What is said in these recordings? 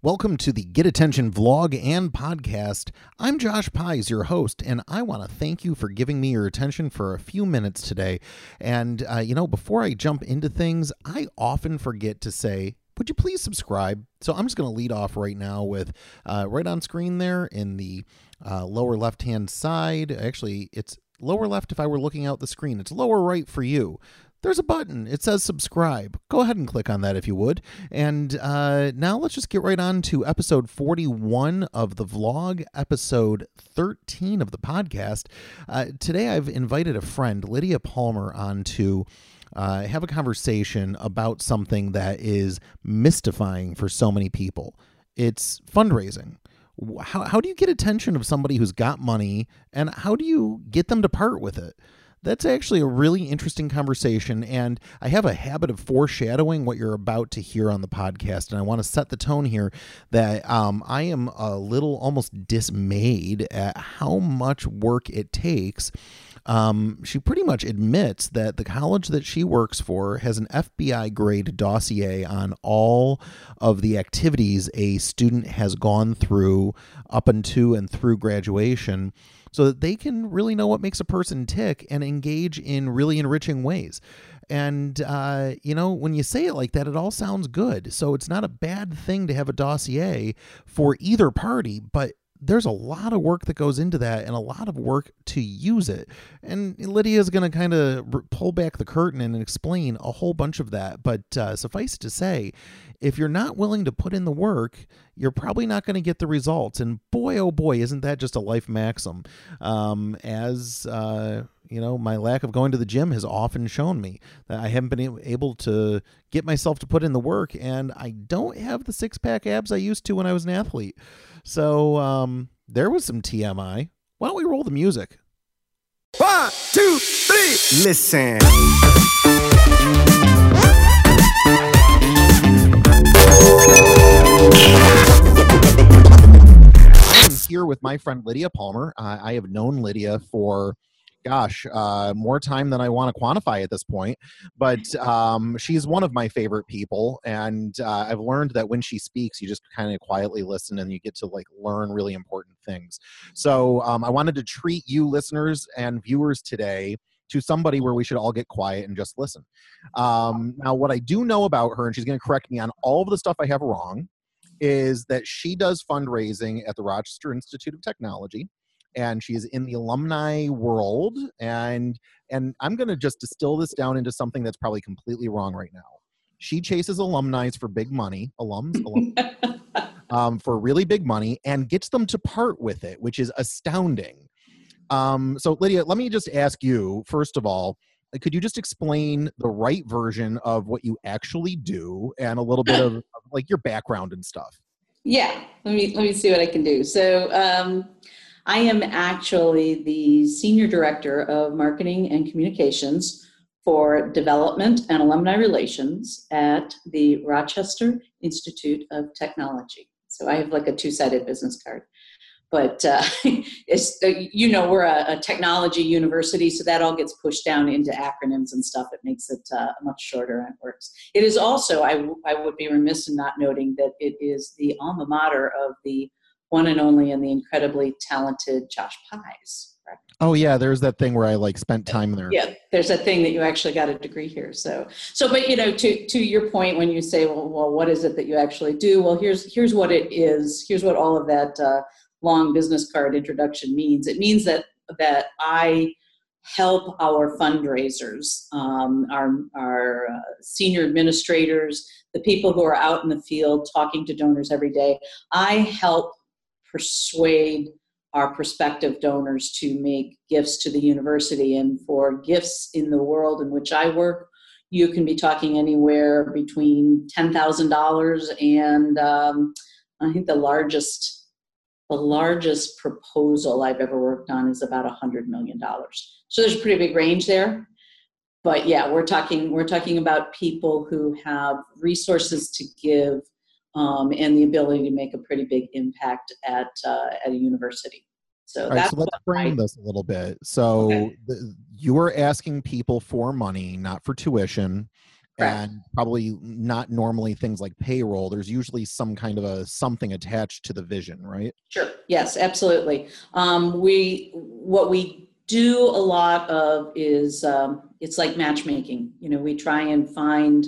Welcome to the Get Attention vlog and podcast. I'm Josh Pies, your host, and I want to thank you for giving me your attention for a few minutes today. And, uh, you know, before I jump into things, I often forget to say, would you please subscribe? So I'm just going to lead off right now with uh, right on screen there in the uh, lower left hand side. Actually, it's lower left if I were looking out the screen, it's lower right for you there's a button. It says subscribe. Go ahead and click on that if you would. And uh, now let's just get right on to episode 41 of the vlog, episode 13 of the podcast. Uh, today I've invited a friend, Lydia Palmer, on to. Uh, have a conversation about something that is mystifying for so many people. It's fundraising. How, how do you get attention of somebody who's got money and how do you get them to part with it? That's actually a really interesting conversation. And I have a habit of foreshadowing what you're about to hear on the podcast. And I want to set the tone here that um, I am a little almost dismayed at how much work it takes. Um, she pretty much admits that the college that she works for has an FBI grade dossier on all of the activities a student has gone through up until and through graduation so that they can really know what makes a person tick and engage in really enriching ways. And, uh, you know, when you say it like that, it all sounds good. So it's not a bad thing to have a dossier for either party, but there's a lot of work that goes into that and a lot of work to use it. And Lydia is going to kind of pull back the curtain and explain a whole bunch of that. But uh, suffice to say, if you're not willing to put in the work, you're probably not going to get the results. And boy, oh boy, isn't that just a life maxim? Um, as uh, you know, my lack of going to the gym has often shown me that I haven't been able to get myself to put in the work, and I don't have the six pack abs I used to when I was an athlete. So um, there was some TMI. Why don't we roll the music? One, two, three, listen. I'm here with my friend Lydia Palmer. Uh, I have known Lydia for gosh, uh, more time than I want to quantify at this point. But um, she's one of my favorite people, and uh, I've learned that when she speaks, you just kind of quietly listen and you get to like learn really important things. So um, I wanted to treat you listeners and viewers today to somebody where we should all get quiet and just listen. Um, now, what I do know about her, and she's going to correct me on all of the stuff I have wrong, is that she does fundraising at the Rochester Institute of Technology and she is in the alumni world and and i'm going to just distill this down into something that's probably completely wrong right now. She chases alumni for big money alums, alums um, for really big money and gets them to part with it which is astounding. Um, so lydia let me just ask you first of all could you just explain the right version of what you actually do and a little bit of like your background and stuff? Yeah let me let me see what i can do. So um, I am actually the Senior Director of Marketing and Communications for Development and Alumni Relations at the Rochester Institute of Technology. So I have like a two sided business card. But uh, it's, you know, we're a, a, technology university, so that all gets pushed down into acronyms and stuff. It makes it uh, much shorter and works. It is also, I, w- I would be remiss in not noting that it is the alma mater of the one and only and the incredibly talented Josh Pies. Oh yeah, there's that thing where I like spent time there. Yeah, there's a thing that you actually got a degree here. So, so, but you know, to to your point, when you say, well, well, what is it that you actually do? Well, here's here's what it is. Here's what all of that uh, long business card introduction means. It means that that I help our fundraisers, um, our our uh, senior administrators, the people who are out in the field talking to donors every day. I help persuade our prospective donors to make gifts to the university. And for gifts in the world in which I work, you can be talking anywhere between $10,000 and um, I think the largest the largest proposal I've ever worked on is about $100 million. So there's a pretty big range there. But yeah, we're talking we're talking about people who have resources to give um, and the ability to make a pretty big impact at uh, at a university. So, right, so let's frame I, this a little bit. So okay. the, you are asking people for money, not for tuition. and probably not normally things like payroll there's usually some kind of a something attached to the vision right sure yes absolutely um, we what we do a lot of is um, it's like matchmaking you know we try and find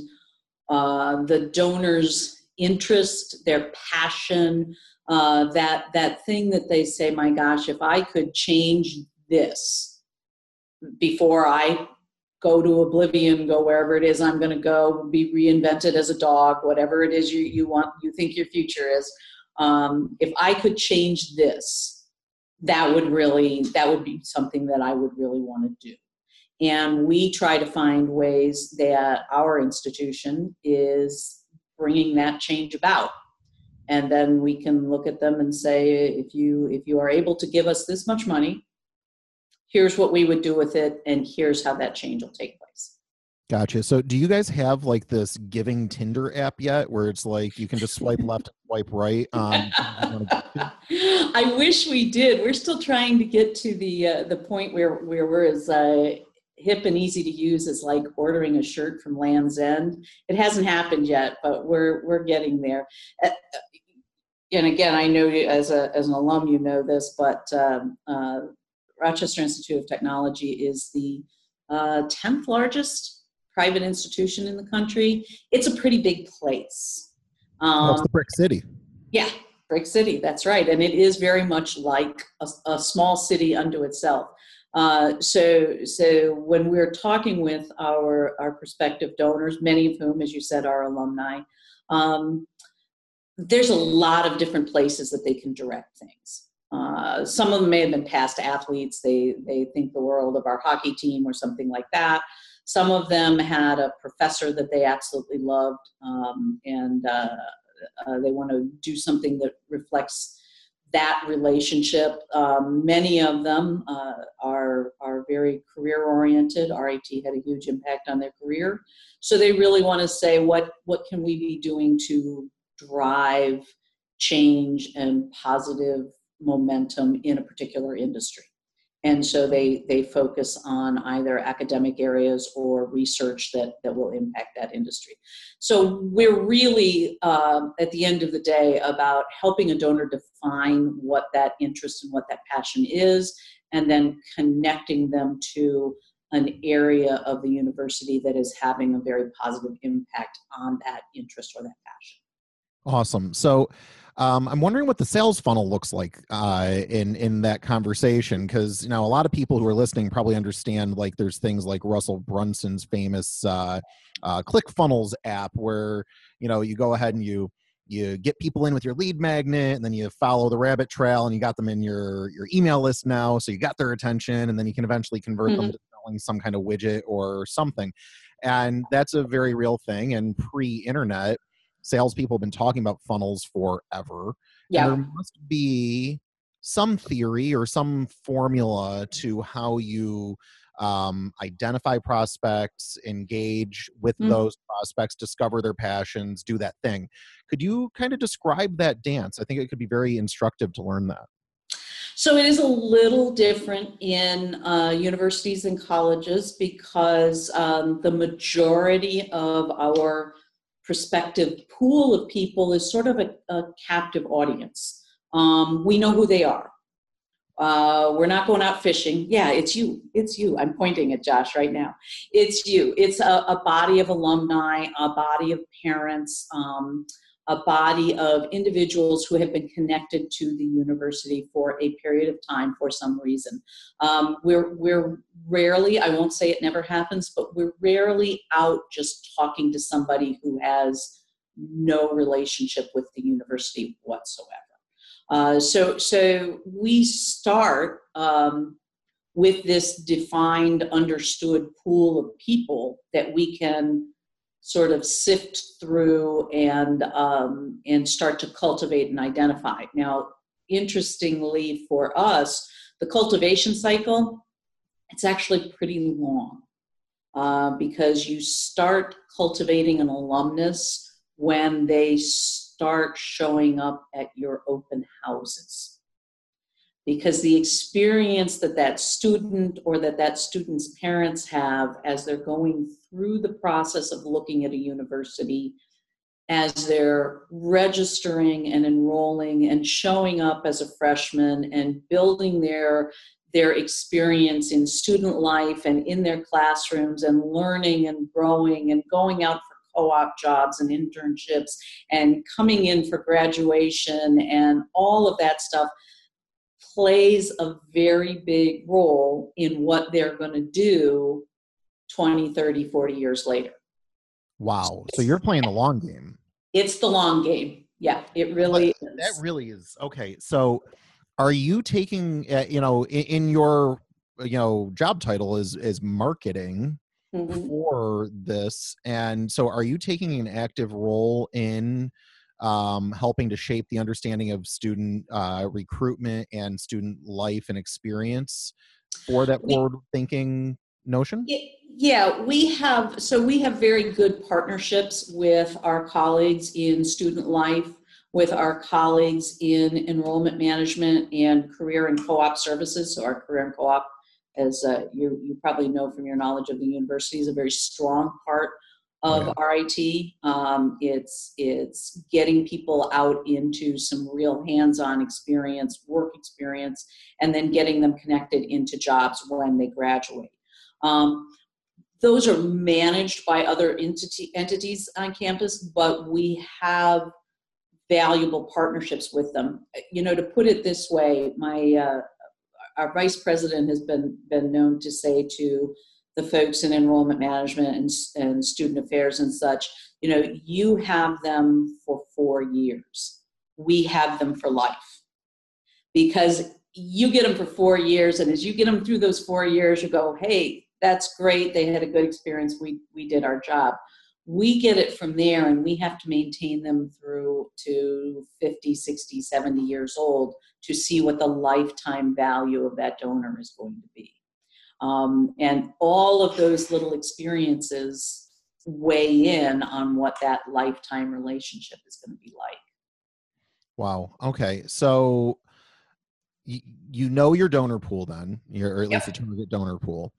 uh, the donor's interest their passion uh, that that thing that they say my gosh if i could change this before i go to oblivion, go wherever it is I'm going to go, be reinvented as a dog, whatever it is you, you want, you think your future is. Um, if I could change this, that would really, that would be something that I would really want to do. And we try to find ways that our institution is bringing that change about. And then we can look at them and say, if you if you are able to give us this much money, here's what we would do with it and here's how that change will take place. Gotcha. So do you guys have like this giving tinder app yet where it's like you can just swipe left and swipe right um, i wish we did. We're still trying to get to the uh, the point where where we're as uh, hip and easy to use is like ordering a shirt from Lands' End it hasn't happened yet but we're we're getting there uh, and again i know as a as an alum you know this but um, uh, Rochester Institute of Technology is the uh, 10th largest private institution in the country. It's a pretty big place. Um, it's the Brick City. Yeah, Brick City, that's right. And it is very much like a, a small city unto itself. Uh, so, so when we're talking with our, our prospective donors, many of whom, as you said, are alumni, um, there's a lot of different places that they can direct things. Uh, some of them may have been past athletes. They they think the world of our hockey team or something like that. Some of them had a professor that they absolutely loved, um, and uh, uh, they want to do something that reflects that relationship. Um, many of them uh, are are very career oriented. RIT had a huge impact on their career, so they really want to say what what can we be doing to drive change and positive momentum in a particular industry. And so they, they focus on either academic areas or research that, that will impact that industry. So we're really, um, at the end of the day, about helping a donor define what that interest and what that passion is, and then connecting them to an area of the university that is having a very positive impact on that interest or that passion. Awesome. So um, I'm wondering what the sales funnel looks like uh, in in that conversation because you know a lot of people who are listening probably understand like there's things like Russell Brunson's famous uh, uh, ClickFunnels app where you know you go ahead and you you get people in with your lead magnet and then you follow the rabbit trail and you got them in your your email list now so you got their attention and then you can eventually convert mm-hmm. them to selling some kind of widget or something and that's a very real thing and pre-internet salespeople have been talking about funnels forever. Yeah. there must be some theory or some formula to how you um, identify prospects, engage with mm. those prospects, discover their passions, do that thing. Could you kind of describe that dance? I think it could be very instructive to learn that. So it is a little different in uh, universities and colleges because um, the majority of our prospective pool of people is sort of a, a captive audience. Um, we know who they are. Uh, we're not going out fishing. Yeah, it's you. It's you. I'm pointing at Josh right now. It's you. It's a, a body of alumni, a body of parents, um, a body of individuals who have been connected to the university for a period of time for some reason. Um, we're, we're rarely, I won't say it never happens, but we're rarely out just talking to somebody who has no relationship with the university whatsoever. Uh, so, so we start um, with this defined, understood pool of people that we can sort of sift through and um, and start to cultivate and identify. Now, interestingly for us, the cultivation cycle it's actually pretty long uh, because you start cultivating an alumnus when they start showing up at your open houses because the experience that that student or that that student's parents have as they're going through the process of looking at a university as they're registering and enrolling and showing up as a freshman and building their their experience in student life and in their classrooms and learning and growing and going out for co-op jobs and internships and coming in for graduation and all of that stuff plays a very big role in what they're going to do 20 30 40 years later. Wow so you're playing the long game. It's the long game. Yeah it really but that really is okay so are you taking uh, you know in, in, your you know job title is is marketing mm-hmm. for this and so are you taking an active role in um, helping to shape the understanding of student uh, recruitment and student life and experience for that forward thinking notion? Yeah we have so we have very good partnerships with our colleagues in student life with our colleagues in enrollment management and career and co-op services. So our career and co-op as uh, you, you probably know from your knowledge of the university is a very strong part of yeah. RIT. Um, it's it's getting people out into some real hands-on experience, work experience, and then getting them connected into jobs when they graduate. Um, those are managed by other entity, entities on campus, but we have valuable partnerships with them. You know, to put it this way, my uh, our vice president has been been known to say to the folks in enrollment management and, and student affairs and such, you know, you have them for four years. We have them for life. Because you get them for four years, and as you get them through those four years, you go, hey, that's great. They had a good experience. We, we did our job. We get it from there, and we have to maintain them through to 50, 60, 70 years old to see what the lifetime value of that donor is going to be. Um, and all of those little experiences weigh in on what that lifetime relationship is going to be like. Wow. Okay. So you, you know your donor pool then, or at yep. least a target donor pool.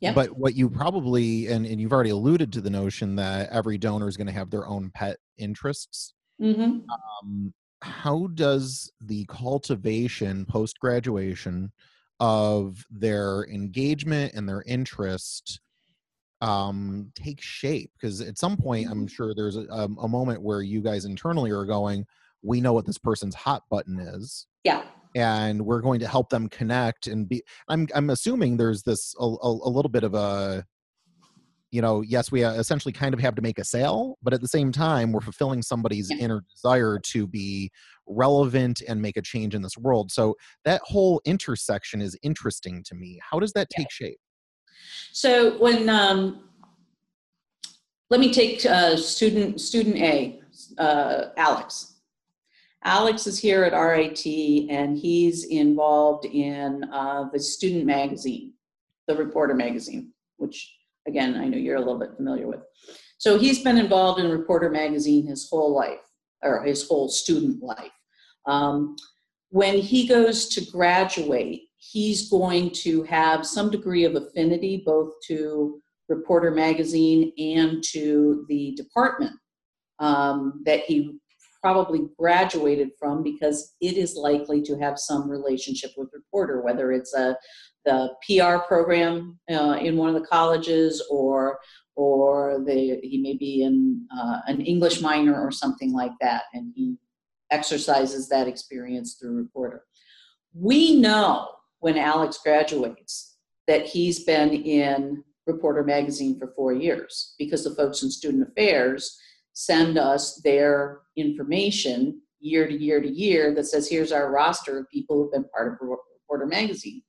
Yep. But what you probably, and, and you've already alluded to the notion that every donor is going to have their own pet interests. Mm-hmm. Um, how does the cultivation post graduation of their engagement and their interest um take shape because at some point i'm mm-hmm. sure there's a, um, a, moment where you guys internally are going we know what this person's hot button is yeah and we're going to help them connect and be i'm i'm assuming there's this a, a, a little bit of a you know yes we uh, essentially kind of have to make a sale but at the same time we're fulfilling somebody's inner desire to be relevant and make a change in this world. So that whole intersection is interesting to me. How does that take shape? So when um, let me take uh, student student A, uh, Alex. Alex is here at RIT and he's involved in uh, the student magazine, the Reporter magazine, which again I know you're a little bit familiar with. So he's been involved in Reporter magazine his whole life, or his whole student life. Um, when he goes to graduate, he's going to have some degree of affinity both to Reporter Magazine and to the department um, that he probably graduated from because it is likely to have some relationship with Reporter, whether it's a the PR program uh, in one of the colleges or or he may be in uh, an English minor or something like that, and he exercises that experience through Reporter. We know when Alex graduates that he's been in Reporter Magazine for four years because the folks in Student Affairs send us their information year to year to year that says here's our roster of people who've been part of Reporter Magazine.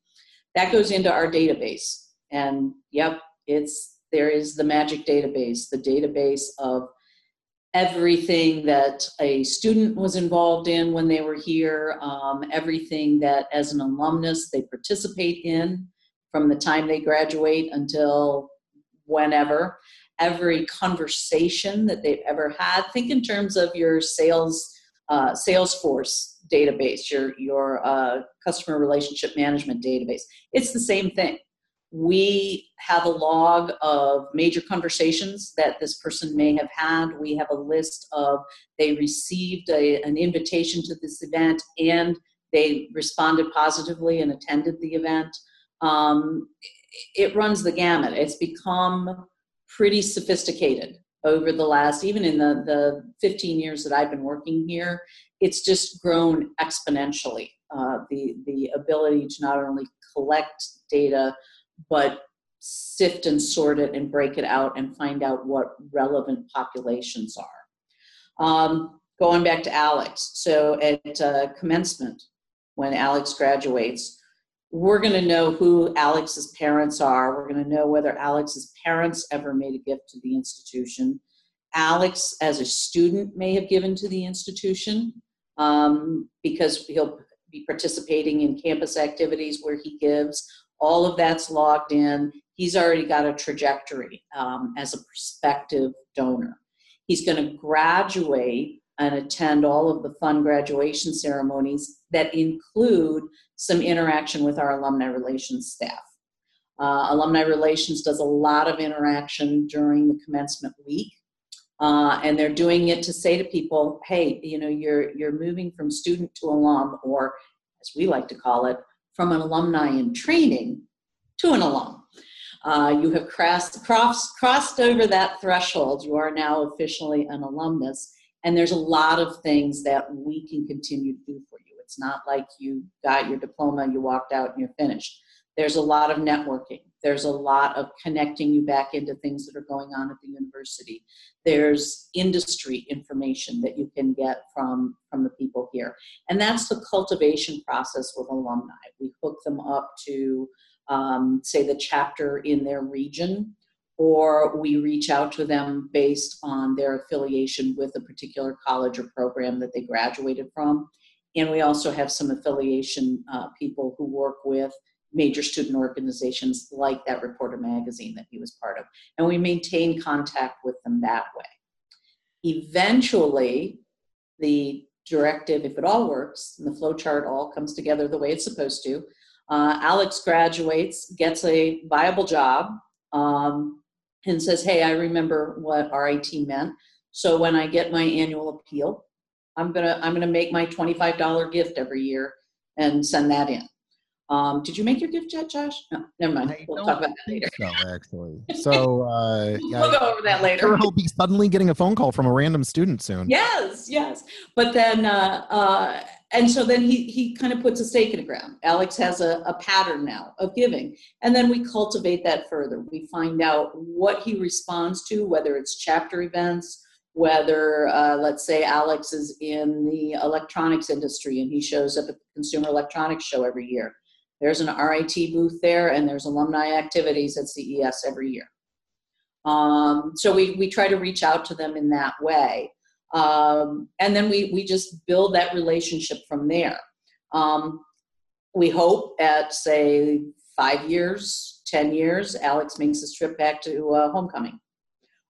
That goes into our database. And yep, it's there is the magic database, the database of everything that a student was involved in when they were here, um, everything that as an alumnus they participate in from the time they graduate until whenever, every conversation that they've ever had. Think in terms of your sales uh, Salesforce database, your your uh, customer relationship management database. It's the same thing. We have a log of major conversations that this person may have had. We have a list of they received a, an invitation to this event and they responded positively and attended the event. Um, it runs the gamut. It's become pretty sophisticated over the last, even in the, the 15 years that I've been working here, it's just grown exponentially. Uh, the, the ability to not only collect data, but sift and sort it and break it out and find out what relevant populations are. Um, going back to Alex, so at uh, commencement, when Alex graduates, we're going to know who Alex's parents are. We're going to know whether Alex's parents ever made a gift to the institution. Alex, as a student, may have given to the institution um, because he'll be participating in campus activities where he gives. All of that's logged in. He's already got a trajectory um, as a prospective donor. He's going to graduate and attend all of the fun graduation ceremonies that include some interaction with our alumni relations staff. Uh, alumni relations does a lot of interaction during the commencement week. Uh, and they're doing it to say to people, hey, you know, you're you're moving from student to alum, or as we like to call it, from an alumni in training to an alum. Uh, you have crossed, crossed, crossed over that threshold. You are now officially an alumnus. And there's a lot of things that we can continue to do for. It's not like you got your diploma, you walked out, and you're finished. There's a lot of networking. There's a lot of connecting you back into things that are going on at the university. There's industry information that you can get from, from the people here. And that's the cultivation process with alumni. We hook them up to, um, say, the chapter in their region or we reach out to them based on their affiliation with a particular college or program that they graduated from. And we also have some affiliation uh, people who work with major student organizations like that Reporter magazine that he was part of. And we maintain contact with them that way. Eventually, the directive, if it all works, and the flow chart all comes together the way it's supposed to, uh, Alex graduates, gets a viable job, um, and says, Hey, I remember what RIT meant. So when I get my annual appeal, I'm gonna I'm gonna make my $25 gift every year and send that in. Um, did you make your gift yet, Josh? No, never mind. I we'll talk about that later. So actually, so uh, yeah, we'll go over that later. he'll be suddenly getting a phone call from a random student soon. Yes, yes. But then, uh, uh, and so then he he kind of puts a stake in the ground. Alex has a, a pattern now of giving, and then we cultivate that further. We find out what he responds to, whether it's chapter events, whether uh, let's say Alex is in the electronics industry and he shows up at the Consumer Electronics Show every year. There's an RIT booth there, and there's alumni activities at CES every year. Um, so we we try to reach out to them in that way um, and then we we just build that relationship from there um, we hope at say five years ten years alex makes his trip back to uh, homecoming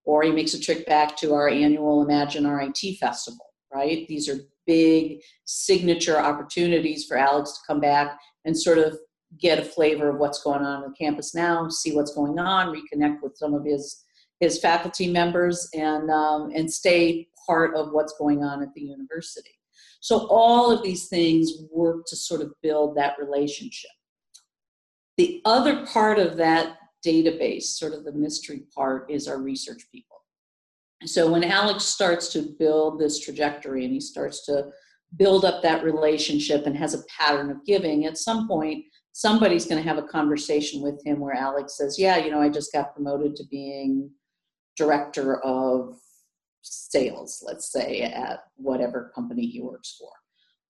or he makes a trip back to our annual imagine rit festival right these are big signature opportunities for alex to come back and sort of get a flavor of what's going on on the campus now see what's going on reconnect with some of his his faculty members and um, and stay part of what's going on at the university. So all of these things work to sort of build that relationship. The other part of that database, sort of the mystery part, is our research people. So when Alex starts to build this trajectory and he starts to build up that relationship and has a pattern of giving, at some point, somebody's going to have a conversation with him where Alex says, Yeah, you know, I just got promoted to being director of sales, let's say, at whatever company he works for.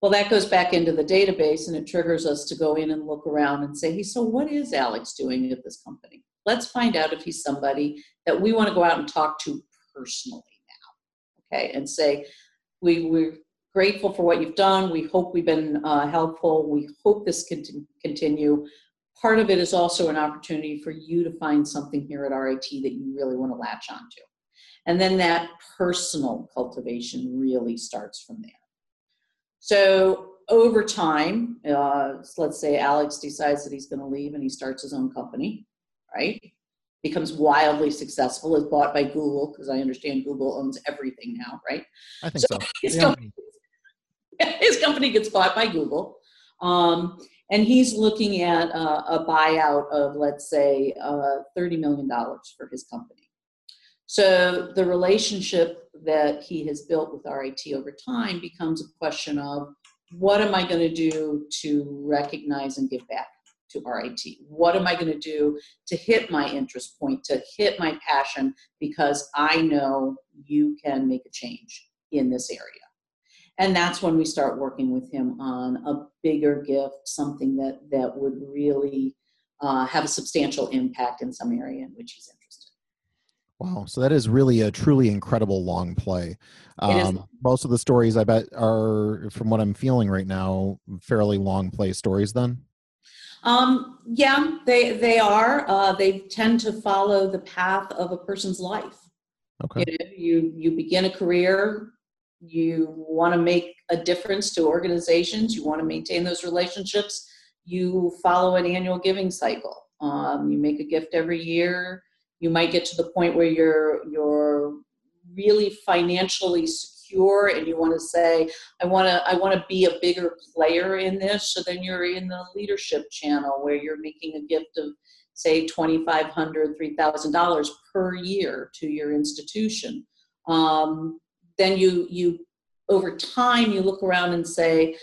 Well, that goes back into the database and it triggers us to go in and look around and say, hey, so what is Alex doing at this company? Let's find out if he's somebody that we want to go out and talk to personally now. Okay, and say, we, we're grateful for what you've done. We hope we've been uh, helpful. We hope this can continue. Part of it is also an opportunity for you to find something here at RIT that you really want to latch onto. And then that personal cultivation really starts from there. So over time, uh, let's say Alex decides that he's going to leave and he starts his own company, right? Becomes wildly successful, is bought by Google because I understand Google owns everything now, right? I think so. His, Yeah. company, his company gets bought by Google. Um, and he's looking at uh, a buyout of, let's say, uh, $30 million for his company. So the relationship that he has built with RIT over time becomes a question of what am I going to do to recognize and give back to RIT? What am I going to do to hit my interest point, to hit my passion, because I know you can make a change in this area? And that's when we start working with him on a bigger gift, something that, that would really uh, have a substantial impact in some area in which he's interested. Wow. So that is really a truly incredible long play. Um, most of the stories, I bet, are, from what I'm feeling right now, fairly long play stories then. Um, yeah, they they are. Uh, they tend to follow the path of a person's life. Okay. You, know, you you begin a career, you want to make a difference to organizations, you want to maintain those relationships. You follow an annual giving cycle. Um, you make a gift every year. You might get to the point where you're you're really financially secure and you want to say i want to i want to be a bigger player in this so then you're in the leadership channel where you're making a gift of say $2500 $3000 per year to your institution. Um, then you you over time you look around and say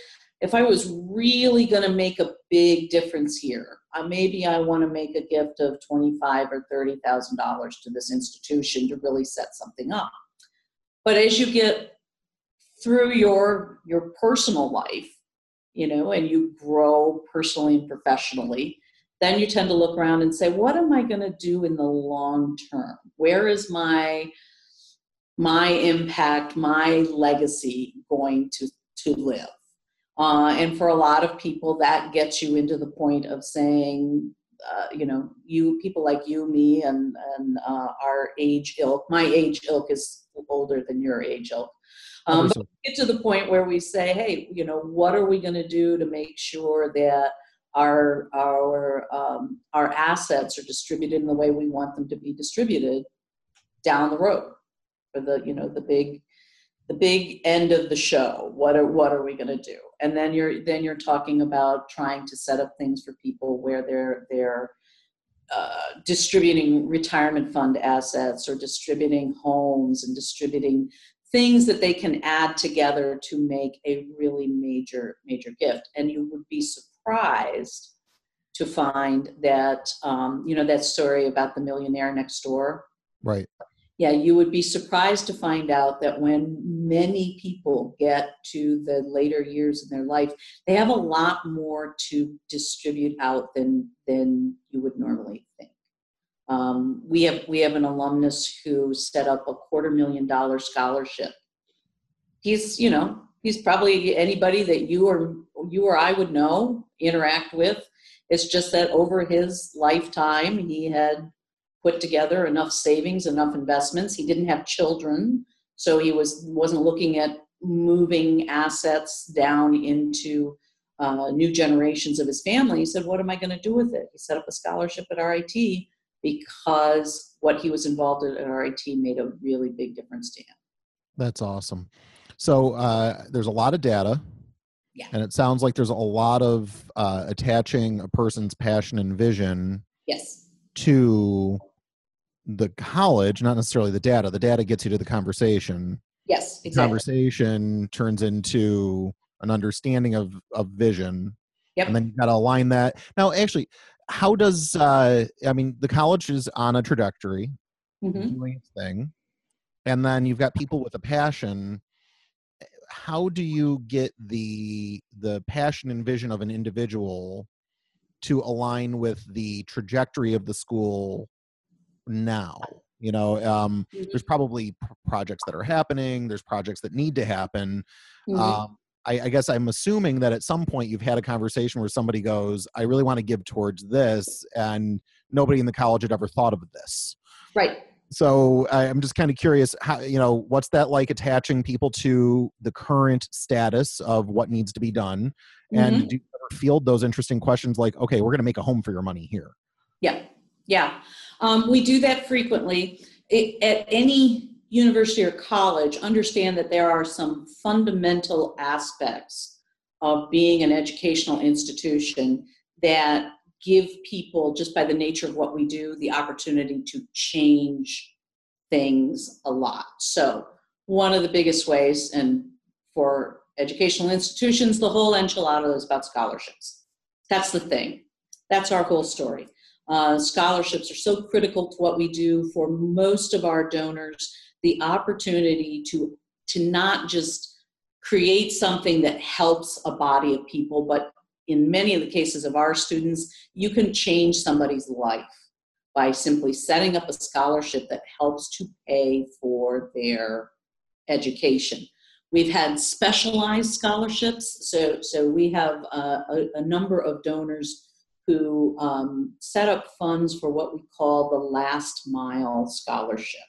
if i was really going to make a big difference here uh, maybe i want to make a gift of 25 or $30000 to this institution to really set something up. But as you get through your your personal life you know and you grow personally and professionally then you tend to look around and say what am i going to do in the long term? Where is my my impact my legacy going to to live uh, and for a lot of people that gets you into the point of saying uh, you know you people like you me and and uh, our age ilk my age ilk is older than your age ilk. Um, but get to the point where we say hey you know what are we going to do to make sure that our our um, our assets are distributed in the way we want them to be distributed down the road for the you know the big the big end of the show. What are what are we going to do? And then you're then you're talking about trying to set up things for people where they're they're uh, distributing retirement fund assets or distributing homes and distributing things that they can add together to make a really major major gift. And you would be surprised to find that um, you know that story about the millionaire next door? Right. Yeah, you would be surprised to find out that when many people get to the later years in their life, they have a lot more to distribute out than than you would normally think. Um, we have we have an alumnus who set up a quarter million dollar scholarship. He's you know he's probably anybody that you or you or I would know interact with. It's just that over his lifetime, he had put together enough savings, enough investments. He didn't have children, so he was wasn't looking at moving assets down into uh, new generations of his family. He said, "What am I going to do with it?" He set up a scholarship at RIT because what he was involved in at RIT made a really big difference to him. That's awesome. So uh, there's a lot of data. Yeah. And it sounds like there's a lot of uh, attaching a person's passion and vision Yes. to the college, not necessarily the data. The data gets you to the conversation. Yes. The Exactly. conversation turns into an understanding of, of vision. Yep. And then you got to align that. Now, actually, how does, uh, I mean, the college is on a trajectory, Mhm. doing its thing. And then you've got people with a passion. How do you get the the passion and vision of an individual to align with the trajectory of the school now? You know, um, Mhm. there's probably p- projects that are happening. There's projects that need to happen. Mhm. Um, I, I guess I'm assuming that at some point you've had a conversation where somebody goes, "I really want to give towards this," and nobody in the college had ever thought of this. right. so I'm just kind of curious how you know what's that like attaching people to the current status of what needs to be done, and Mhm. do you ever field those interesting questions like, okay, we're going to make a home for your money here. Yeah, yeah. Um, we do that frequently. It, at any university or college, understand that there are some fundamental aspects of being an educational institution that give people, just by the nature of what we do, the opportunity to change things a lot. So, one of the biggest ways, and for educational institutions, the whole enchilada is about scholarships. That's the thing. That's our whole story. Uh, scholarships are so critical to what we do for most of our donors. The opportunity to to not just create something that helps a body of people, but in many of the cases of our students, you can change somebody's life by simply setting up a scholarship that helps to pay for their education. We've had specialized scholarships, so so we have uh, a, a number of donors who um, set up funds for what we call the last mile scholarship.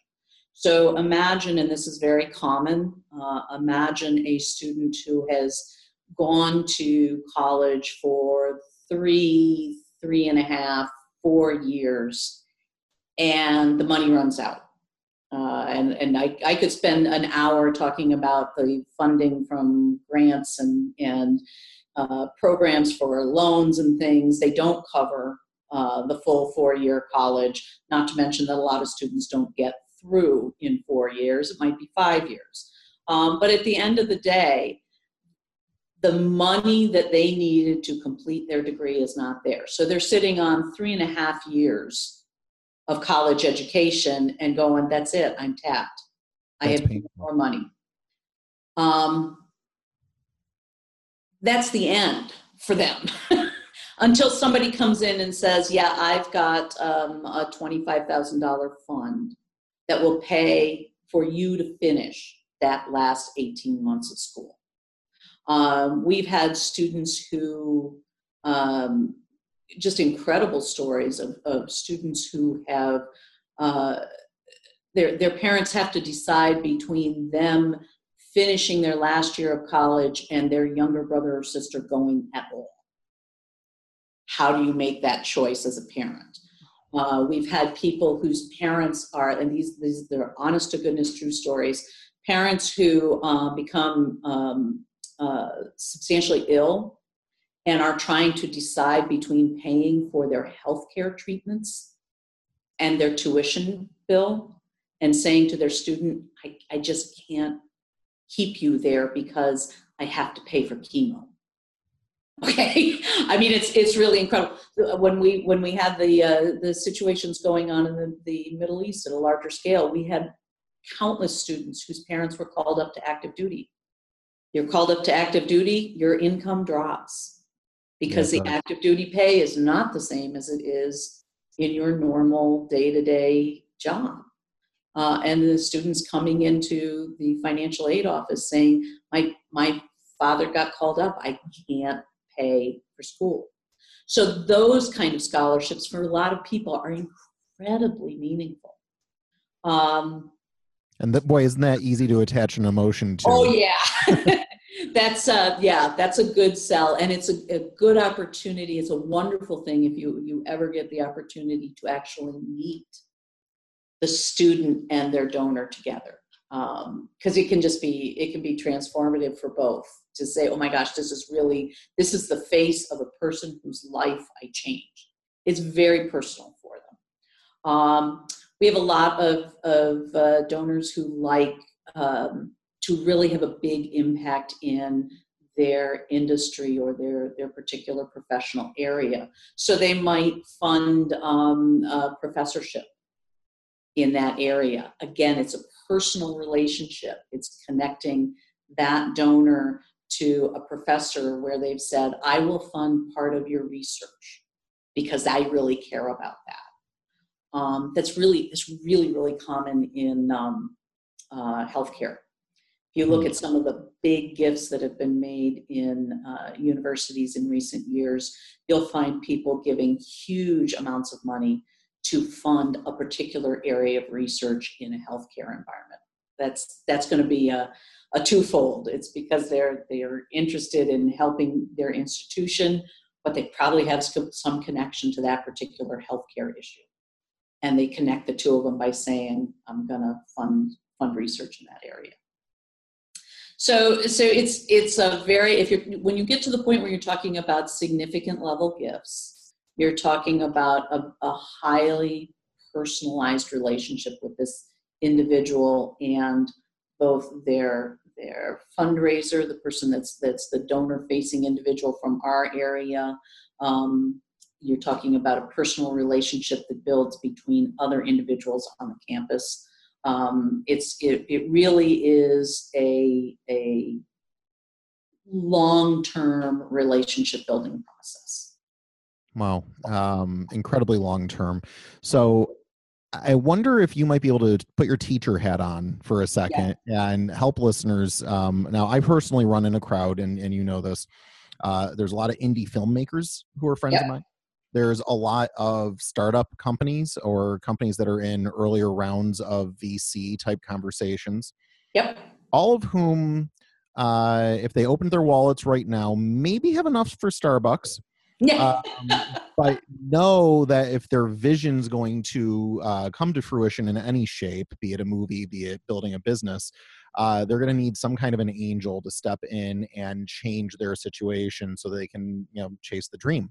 So imagine, and this is very common, uh, imagine a student who has gone to college for three, three and a half, four years, and the money runs out. Uh, and and I, I could spend an hour talking about the funding from grants and, and uh, programs for loans and things. They don't cover uh, the full four year college, not to mention that a lot of students don't get through in four years. It might be five years. Um, but at the end of the day, the money that they needed to complete their degree is not there. So they're sitting on three and a half years of college education and going, that's it, I'm tapped. I have painful. more money. Um, that's the end for them. Until somebody comes in and says, yeah, I've got um, a $25,000 fund that will pay for you to finish that last 18 months of school. Um, we've had students who, um, just incredible stories of, of students who have, uh, their, their parents have to decide between them finishing their last year of college and their younger brother or sister going at all. How do you make that choice as a parent? Uh, we've had people whose parents are, and these, these they're honest to goodness true stories, parents who uh, become um, uh, substantially ill and are trying to decide between paying for their health care treatments and their tuition bill and saying to their student, I, I just can't keep you there because I have to pay for chemo. Okay, I mean it's it's really incredible. When we when we had the uh, the situations going on in the, the Middle East at a larger scale, we had countless students whose parents were called up to active duty. You're called up to active duty, your income drops because the active duty pay is not the same as it is in your normal day to day job. Uh, and the students coming into the financial aid office saying, "My my father got called up. I can't pay for school." So those kind of scholarships for a lot of people are incredibly meaningful. Um, And that boy, isn't that easy to attach an emotion to? Oh yeah, that's uh, yeah, that's a good sell, and it's a, a good opportunity. It's a wonderful thing if you you ever get the opportunity to actually meet the student and their donor together, because it can just be it can be transformative for both. To say, oh my gosh, this is really this is the face of a person whose life I changed. It's very personal for them. Um, we have a lot of, of uh, donors who like um, to really have a big impact in their industry or their, their particular professional area. So they might fund um, a professorship in that area. Again, it's a personal relationship. It's connecting that donor to a professor where they've said, I will fund part of your research because I really care about that. Um, that's really it's really really common in um, uh, healthcare. If you look at some of the big gifts that have been made in uh, universities in recent years, you'll find people giving huge amounts of money to fund a particular area of research in a healthcare environment. That's that's going to be a, a twofold. It's because they're they're interested in helping their institution, but they probably have some connection to that particular healthcare issue, and they connect the two of them by saying, "I'm going to fund fund research in that area." So, so it's it's a very if you when you get to the point where you're talking about significant level gifts, you're talking about a, a highly personalized relationship with this individual and both their their fundraiser, the person that's that's the donor facing individual from our area. Um, you're talking about a personal relationship that builds between other individuals on the campus um, it's it, it really is a a long term relationship building process. Wow, um, incredibly long term. So I wonder if you might be able to put your teacher hat on for a second yeah. and help listeners. Um, now, I personally run in a crowd, and, and you know this. Uh, there's a lot of indie filmmakers who are friends yeah. of mine there's a lot of startup companies or companies that are in earlier rounds of VC type conversations. Yep. All of whom, uh, if they opened their wallets right now, maybe have enough for Starbucks. Um, but know that if their vision's going to uh, come to fruition in any shape, be it a movie, be it building a business, uh, they're going to need some kind of an angel to step in and change their situation so they can, you know, chase the dream.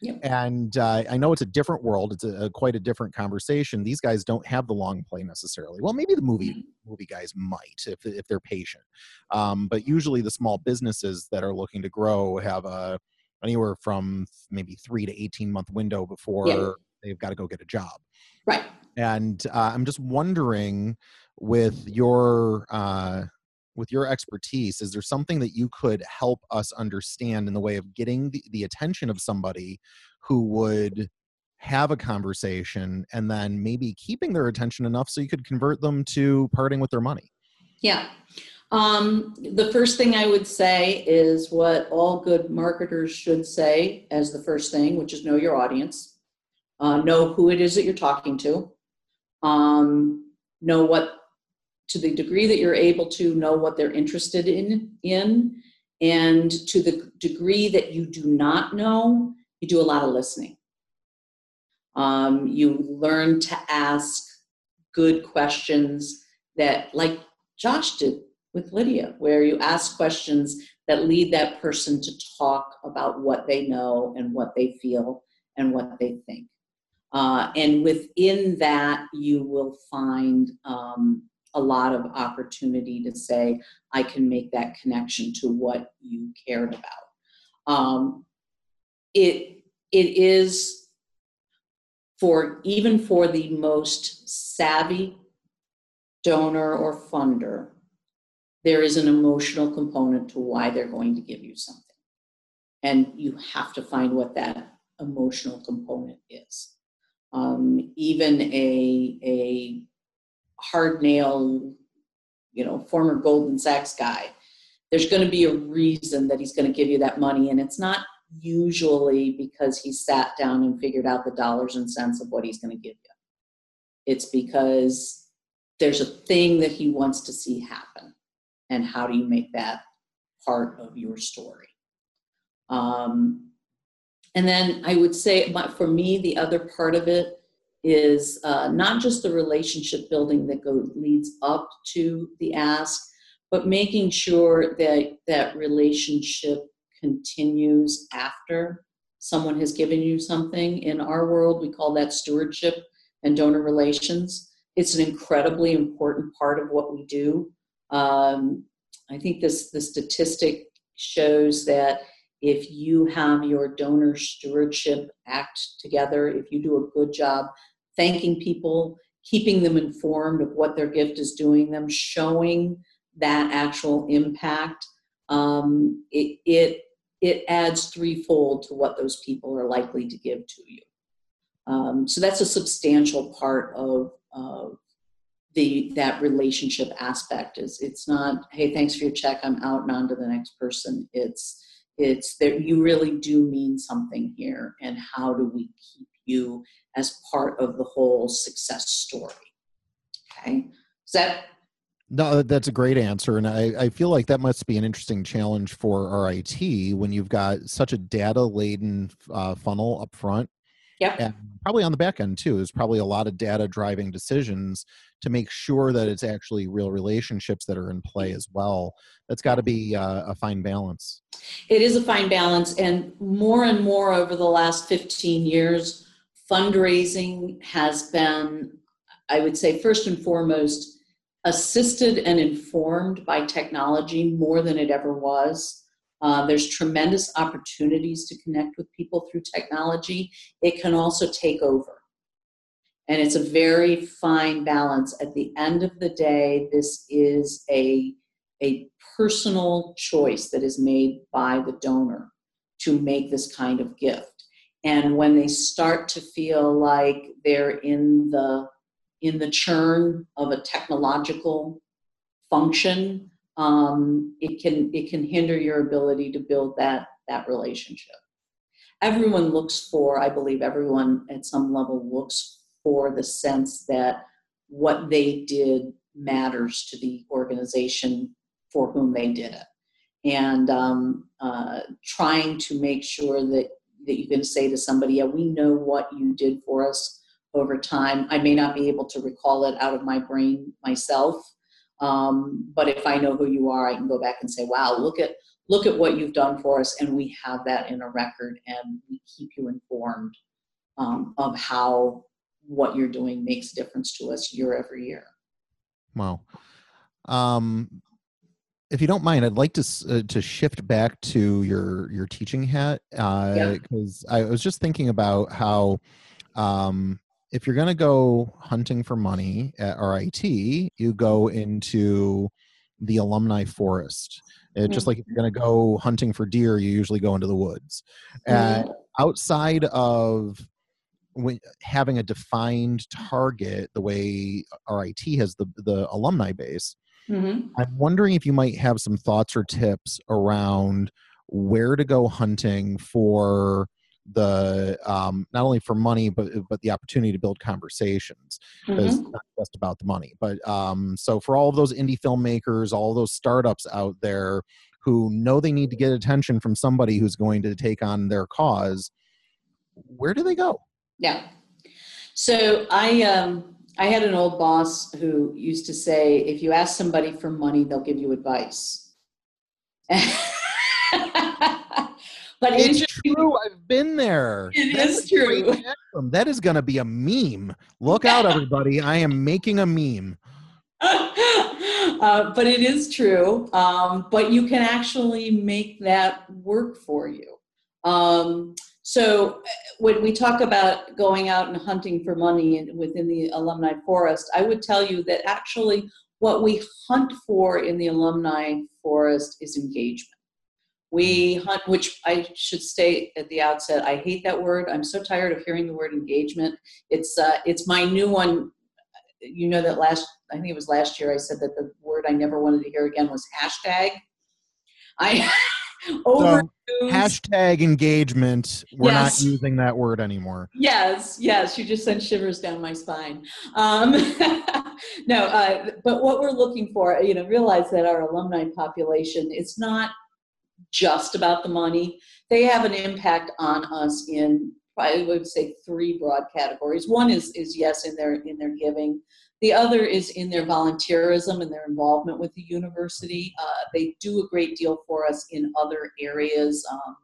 Yep. And uh, I know it's a different world. It's a, a, quite a different conversation. These guys don't have the long play necessarily. Well, maybe the movie mm-hmm. movie guys might if if they're patient. Um, but usually, the small businesses that are looking to grow have a anywhere from maybe three to eighteen month window before yep. they've got to go get a job. Right. And uh, I'm just wondering, with your uh, with your expertise is there something that you could help us understand in the way of getting the, the attention of somebody who would have a conversation and then maybe keeping their attention enough so you could convert them to parting with their money yeah um, the first thing i would say is what all good marketers should say as the first thing which is know your audience. Uh, know who it is that you're talking to. Um, know what to the degree that you're able to know what they're interested in in. And to the degree that you do not know you do a lot of listening. Um, you learn to ask good questions that like josh did with lydia where you ask questions that lead that person to talk about what they know and what they feel and what they think uh, and within that you will find um, a lot of opportunity to say, I can make that connection to what you cared about. Um, it, it is for even for the most savvy donor or funder, there is an emotional component to why they're going to give you something. And you have to find what that emotional component is. Um, even a, a hard nail, you know, former Goldman Sachs guy, there's going to be a reason that he's going to give you that money. And it's not usually because he sat down and figured out the dollars and cents of what he's going to give you. It's because there's a thing that he wants to see happen. And how do you make that part of your story? Um, and then I would say, for me, the other part of it is uh, not just the relationship building that go, leads up to the ask, but making sure that that relationship continues after someone has given you something. In our world, we call that stewardship and donor relations. It's an incredibly important part of what we do. Um, I think this the statistic shows that if you have your donor stewardship act together, if you do a good job thanking people, keeping them informed of what their gift is doing them, showing that actual impact, um, it, it, it adds threefold to what those people are likely to give to you. Um, so that's a substantial part of, of the that relationship aspect. Is it's not hey thanks for your check I'm out and on to the next person. It's it's that you really do mean something here, and how do we keep you as part of the whole success story. Okay. Is that no, that's a great answer. And I, I feel like that must be an interesting challenge for RIT when you've got such a data laden uh, funnel up front. Yeah. And probably on the back end too. There's probably a lot of data driving decisions to make sure that it's actually real relationships that are in play as well. That's got to be uh, a fine balance. It is a fine balance. And more and more over the last 15 years, fundraising has been, I would say, first and foremost, assisted and informed by technology more than it ever was. Uh, there's tremendous opportunities to connect with people through technology. It can also take over. And it's a very fine balance. At the end of the day, this is a, a personal choice that is made by the donor to make this kind of gift. And when they start to feel like they're in the in the churn of a technological function, um, it can it can hinder your ability to build that that relationship. Everyone looks for, I believe, everyone at some level looks for the sense that what they did matters to the organization for whom they did it, and um, uh, trying to make sure that that you can say to somebody, "Yeah, we know what you did for us." over time. I may not be able to recall it out of my brain myself, um, but if I know who you are, I can go back and say, "Wow, look at look at what you've done for us," and we have that in a record, and we keep you informed um, of how what you're doing makes a difference to us year every year. Wow. Um, if you don't mind, I'd like to uh, to shift back to your your teaching hat because uh, yeah. I was just thinking about how um, if you're going to go hunting for money at RIT, you go into the alumni forest. mm-hmm. Just like if you're going to go hunting for deer, you usually go into the woods. Mm-hmm. outside of having a defined target, the way RIT has the the alumni base, mm-hmm. I'm wondering if you might have some thoughts or tips around where to go hunting for the um, not only for money but but the opportunity to build conversations mm-hmm. not just about the money but um, so for all of those indie filmmakers all those startups out there who know they need to get attention from somebody who's going to take on their cause where do they go? Yeah. So i um i had an old boss who used to say if you ask somebody for money they'll give you advice But it's true. I've been there. It That's is true. That is going to be a meme. Look out, everybody! I am making a meme. uh, but it is true. Um, but you can actually make that work for you. Um, so when we talk about going out and hunting for money within the alumni forest, I would tell you that actually what we hunt for in the alumni forest is engagement. We hunt, which I should state at the outset, I hate that word. I'm so tired of hearing the word engagement. It's uh, it's my new one. You know that last, I think it was last year. I said that the word I never wanted to hear again was hashtag. I over so, hashtag engagement. We're yes. not using that word anymore. Yes, yes. You just sent shivers down my spine. Um, no, uh, but what we're looking for, you know, realize that our alumni population is not just about the money. They have an impact on us in I would say three broad categories. One is is yes in their in their giving. The other is in their volunteerism and their involvement with the university. Uh, they do a great deal for us in other areas, um,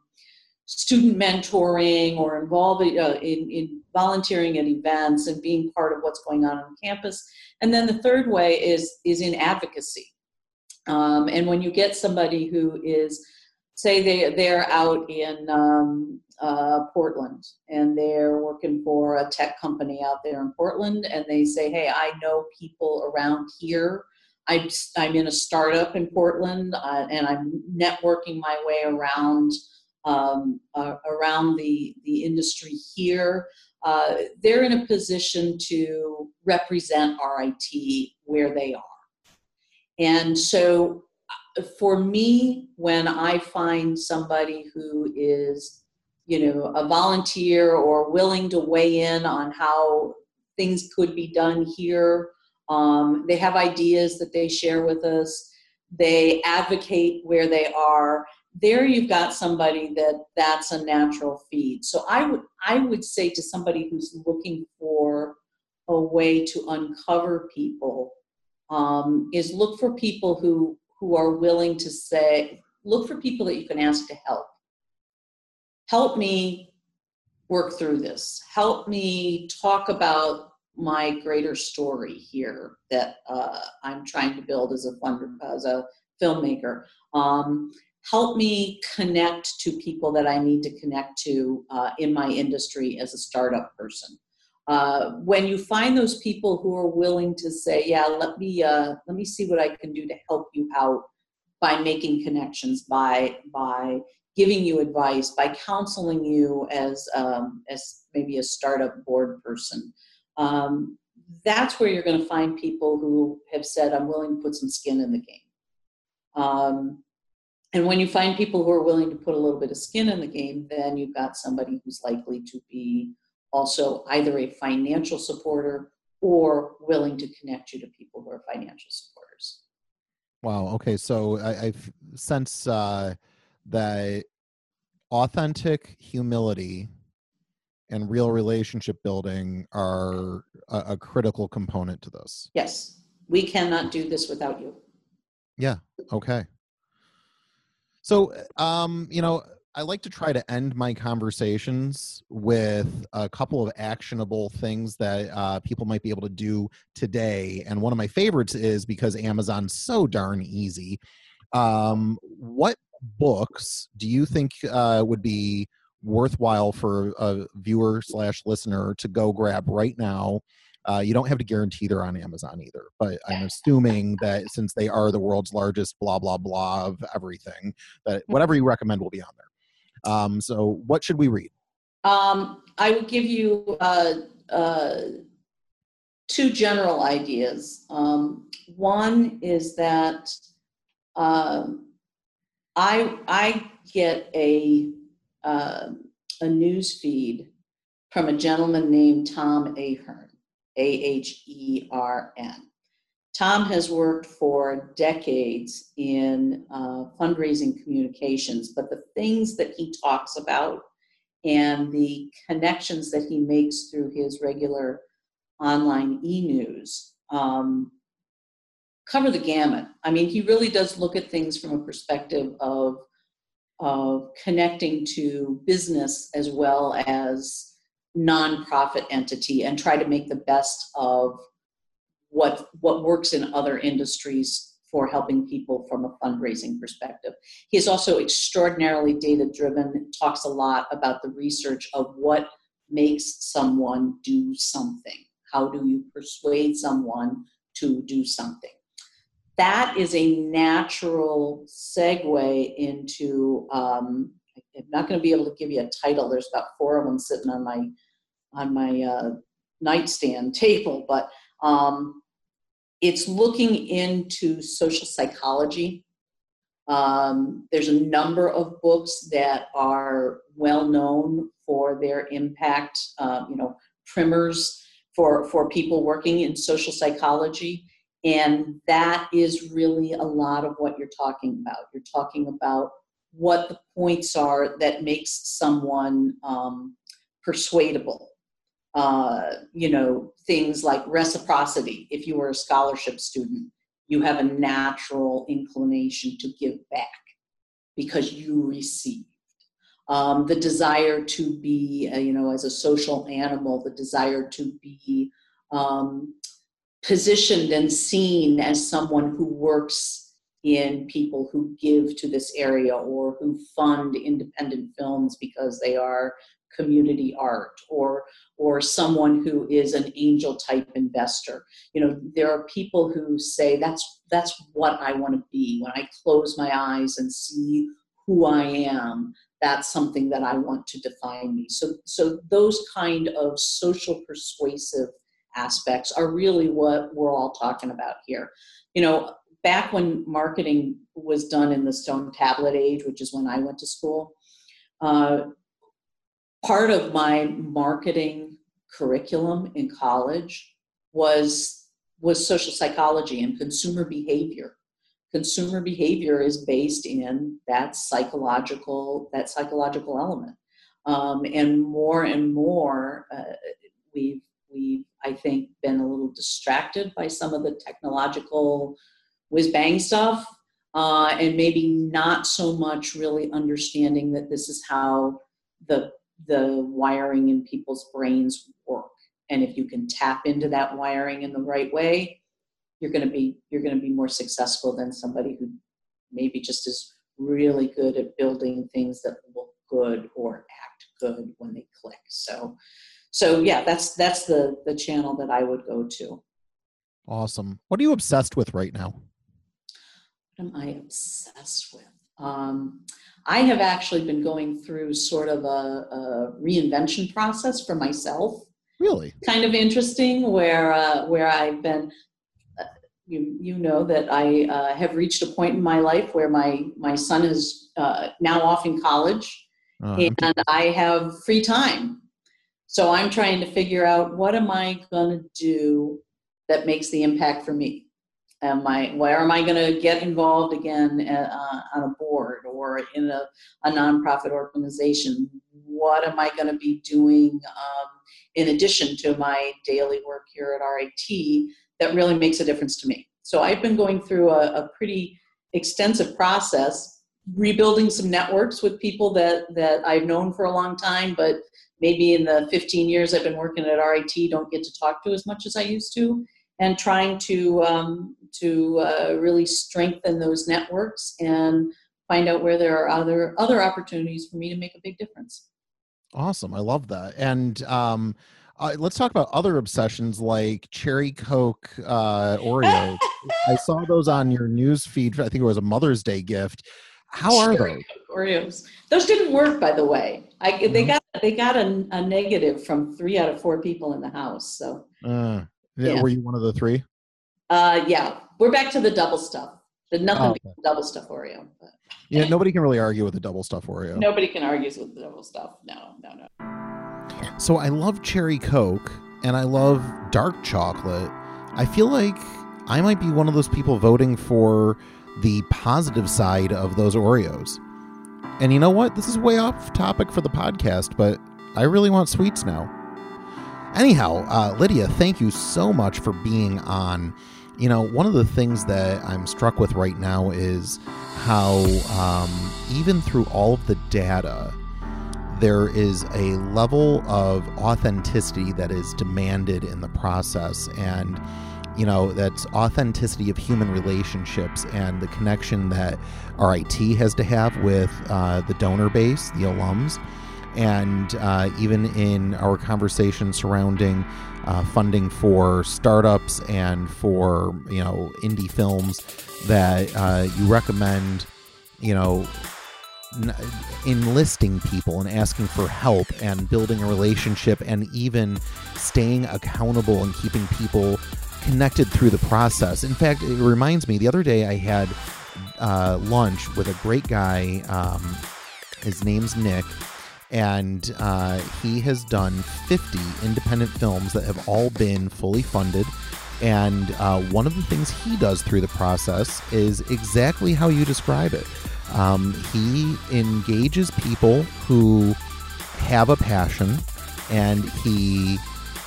student mentoring or involving uh, in, in volunteering at events and being part of what's going on on campus. And then the third way is is in advocacy. Um, and when you get somebody who is say they they're out in um, uh, Portland and they're working for a tech company out there in Portland, and they say, "Hey, I know people around here. I'm I'm in a startup in Portland, uh, and I'm networking my way around." Um, uh, around the, the industry here, uh, they're in a position to represent RIT where they are. And so for me, when I find somebody who is you know, a volunteer or willing to weigh in on how things could be done here. Um, they have ideas that they share with us. They advocate where they are. There, you've got somebody that that's a natural feed. So I would I would say to somebody who's looking for a way to uncover people um, is look for people who who are willing to say look for people that you can ask to help. Help me work through this. Help me talk about my greater story here that uh, i'm trying to build as a as a filmmaker. Um, help me connect to people that i need to connect to uh, in my industry as a startup person uh, when you find those people who are willing to say, "Yeah, let me uh, let me see what I can do to help you out by making connections, by by giving you advice, by counseling you as um, as maybe a startup board person," um, that's where you're going to find people who have said, "I'm willing to put some skin in the game." Um, and when you find people who are willing to put a little bit of skin in the game, then you've got somebody who's likely to be also either a financial supporter or willing to connect you to people who are financial supporters. Wow. Okay. So I, I sense uh, that authentic humility and real relationship building are a, a, critical component to this. Yes. We cannot do this without you. Yeah. Okay. So, um, you know, I like to try to end my conversations with a couple of actionable things that uh, people might be able to do today. And one of my favorites is because Amazon's so darn easy. Um, what books do you think uh, would be worthwhile for a viewer slash listener to go grab right now? Uh, you don't have to guarantee they're on Amazon either, but I'm assuming that since they are the world's largest blah blah blah of everything, that whatever you recommend will be on there. Um, so, what should we read? Um, I would give you uh, uh, two general ideas. Um, one is that um, I I get a uh, a news feed from a gentleman named Tom Ahern, A H E R N. Tom has worked for decades in uh, fundraising communications, but the things that he talks about and the connections that he makes through his regular online e news um, cover the gamut. I mean, he really does look at things from a perspective of, of connecting to business as well as nonprofit entity and try to make the best of what what works in other industries for helping people from a fundraising perspective. He is also extraordinarily data driven, talks a lot about the research of what makes someone do something. How do you persuade someone to do something? That is a natural segue into. Um, I'm not going to be able to give you a title. There's about four of them sitting on my on my uh, nightstand table, but um, it's looking into social psychology. Um, there's a number of books that are well known for their impact, uh, you know, primers for, for people working in social psychology. And that is really a lot of what you're talking about. You're talking about what the points are that makes someone um, persuadable uh, you know, things like reciprocity. If you were a scholarship student, you have a natural inclination to give back because you received. Um, the desire to be, uh, you know, as a social animal, the desire to be um, positioned and seen as someone who works in people who give to this area or who fund independent films because they are community art or or someone who is an angel type investor. You know there are people who say that's that's what i want to be. When i close my eyes and see who i am that's something that i want to define me. So so those kind of social persuasive aspects are really what we're all talking about here. You know back when marketing was done in the stone tablet age which is when i went to school uh, part of my marketing curriculum in college was was social psychology and consumer behavior. Consumer behavior is based in that psychological that psychological element. Um, and more and more uh, we've we've i think been a little distracted by some of the technological whiz bang stuff uh, and maybe not so much really understanding that this is how the the wiring in people's brains work. And if you can tap into that wiring in the right way you're going to be you're going to be more successful than somebody who maybe just is really good at building things that look good or act good when they click. So so yeah that's that's the the channel that i would go to. Awesome. What are you obsessed with right now? What am i obsessed with? Um, i have actually been going through sort of a, a reinvention process for myself really kind of interesting where uh, where i've been you you know that I uh, have reached a point in my life where my my son is uh, now off in college, uh, and I have free time. So I'm trying to figure out what am I going to do that makes the impact for me. Am I where am I going to get involved again uh, on a board or in a, a nonprofit organization? What am I going to be doing um, in addition to my daily work here at RIT? that really makes a difference to me. So I've been going through a, a pretty extensive process, rebuilding some networks with people that, that I've known for a long time, but maybe in the 15 years I've been working at RIT don't get to talk to as much as I used to, and trying to, um, to uh, really strengthen those networks and find out where there are other, other opportunities for me to make a big difference. Awesome. I love that. And um, uh, let's talk about other obsessions like cherry coke uh, Oreos. I saw those on your news feed. I think it was a Mother's Day gift. How are cherry those? Oreos. Those didn't work, by the way. I, they got they got a, a, negative from three out of four people in the house. So, uh, yeah. were you one of the three? Uh, yeah, we're back to the double stuff. The nothing oh, okay. double stuff Oreo. But. Yeah, nobody can really argue with the double stuff Oreo. Nobody can argue with the double stuff. No, no, no. So I love cherry coke and I love dark chocolate. I feel like I might be one of those people voting for the positive side of those Oreos. And you know what? This is way off topic for the podcast, but I really want sweets now. Anyhow, uh, Lydia, thank you so much for being on. You know, one of the things that I'm struck with right now is how, um, even through all of the data, there is a level of authenticity that is demanded in the process and you know that's authenticity of human relationships and the connection that RIT has to have with uh, the donor base, the alums, and uh, even in our conversation surrounding uh, funding for startups and for you know indie films that uh, you recommend, you know enlisting people and asking for help and building a relationship and even staying accountable and keeping people connected through the process. In fact, it reminds me the other day I had uh, lunch with a great guy. Um, his name's Nick. And uh, he has done 50 independent films that have all been fully funded. And uh, one of the things he does through the process is exactly how you describe it um, he engages people who have a passion, and he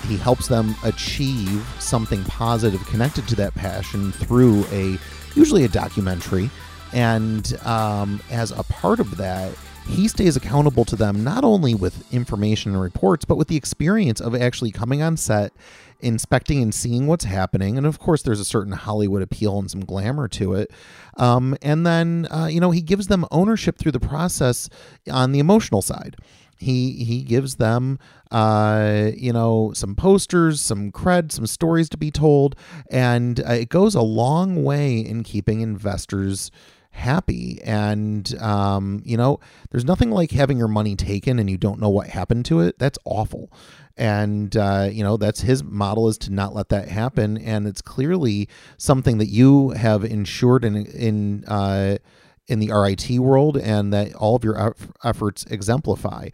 he helps them achieve something positive connected to that passion through a usually a documentary. And um, as a part of that, he stays accountable to them not only with information and reports, but with the experience of actually coming on set inspecting and seeing what's happening. And of course, there's a certain Hollywood appeal and some glamour to it. Um, and then, uh, you know, he gives them ownership through the process on the emotional side. He he gives them, uh, you know, some posters, some cred, some stories to be told, and uh, it goes a long way in keeping investors happy. And, um, you know, there's nothing like having your money taken and you don't know what happened to it. That's awful and uh, you know that's his model is to not let that happen and it's clearly something that you have ensured in in uh, in the RIT world and that all of your efforts exemplify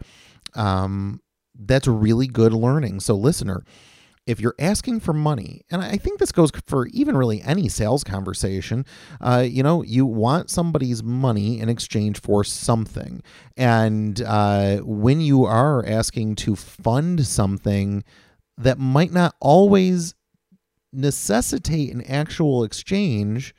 um, that's really good learning. So, listener, if you're asking for money, and I think this goes for even really any sales conversation, uh, you know, you want somebody's money in exchange for something. And uh, when you are asking to fund something that might not always necessitate an actual exchange,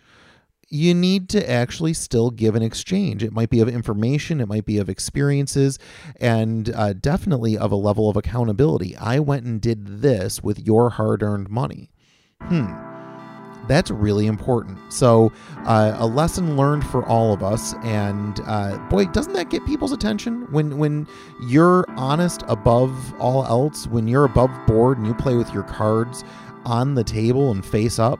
you need to actually still give an exchange. It might be of information, it might be of experiences, and uh, definitely of a level of accountability. I went and did this with your hard earned money. Hmm. That's really important. So, uh, a lesson learned for all of us, and uh, boy, doesn't that get people's attention when when you're honest above all else, when you're above board and you play with your cards on the table and face up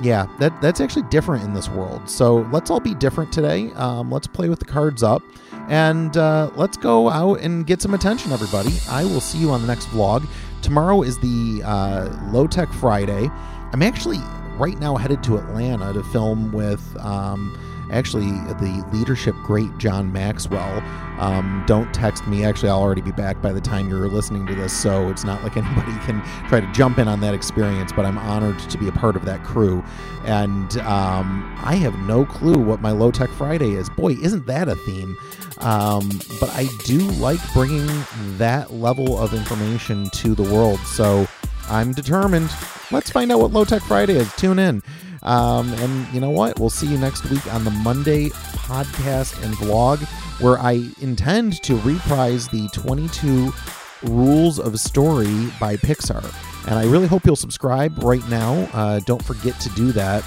yeah, that that's actually different in this world. So let's all be different today. Um, let's play with the cards up, and uh, let's go out and get some attention, everybody. I will see you on the next vlog. Tomorrow is the uh, Low Tech Friday. I'm actually right now headed to Atlanta to film with. Um, actually the leadership great John Maxwell. Um, don't text me. Actually, I'll already be back by the time you're listening to this, so it's not like anybody can try to jump in on that experience. But I'm honored to be a part of that crew, and um, I have no clue what my Low Tech Friday is. Boy, isn't that a theme? Um, but I do like bringing that level of information to the world, so I'm determined. Let's find out what Low Tech Friday is. Tune in. Um, and you know what? We'll see you next week on the Monday podcast and vlog, where I intend to reprise the 22 Rules of Story by Pixar. And I really hope you'll subscribe right now. Uh, don't forget to do that.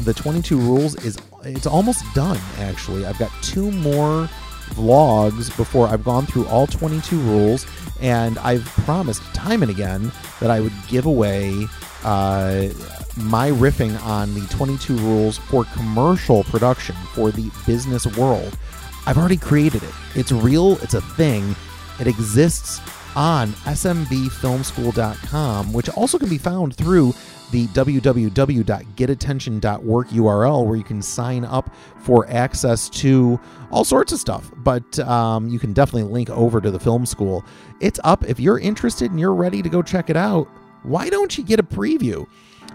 The 22 Rules is it's almost done. Actually, I've got two more vlogs before I've gone through all 22 rules, and I've promised time and again that I would give away. Uh, my riffing on the 22 rules for commercial production for the business world. I've already created it. It's real, it's a thing. It exists on smbfilmschool.com, which also can be found through the www.getattention.work URL, where you can sign up for access to all sorts of stuff. But um, you can definitely link over to the film school. It's up. If you're interested and you're ready to go check it out, why don't you get a preview?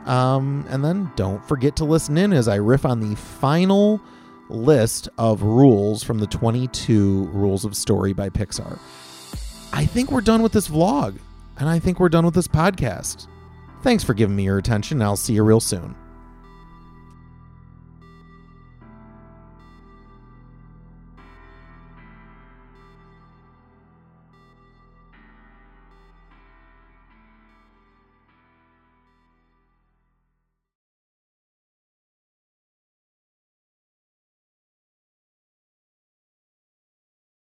Um, and then don't forget to listen in as I riff on the final list of rules from the 22 Rules of Story by Pixar. I think we're done with this vlog, and I think we're done with this podcast. Thanks for giving me your attention. I'll see you real soon.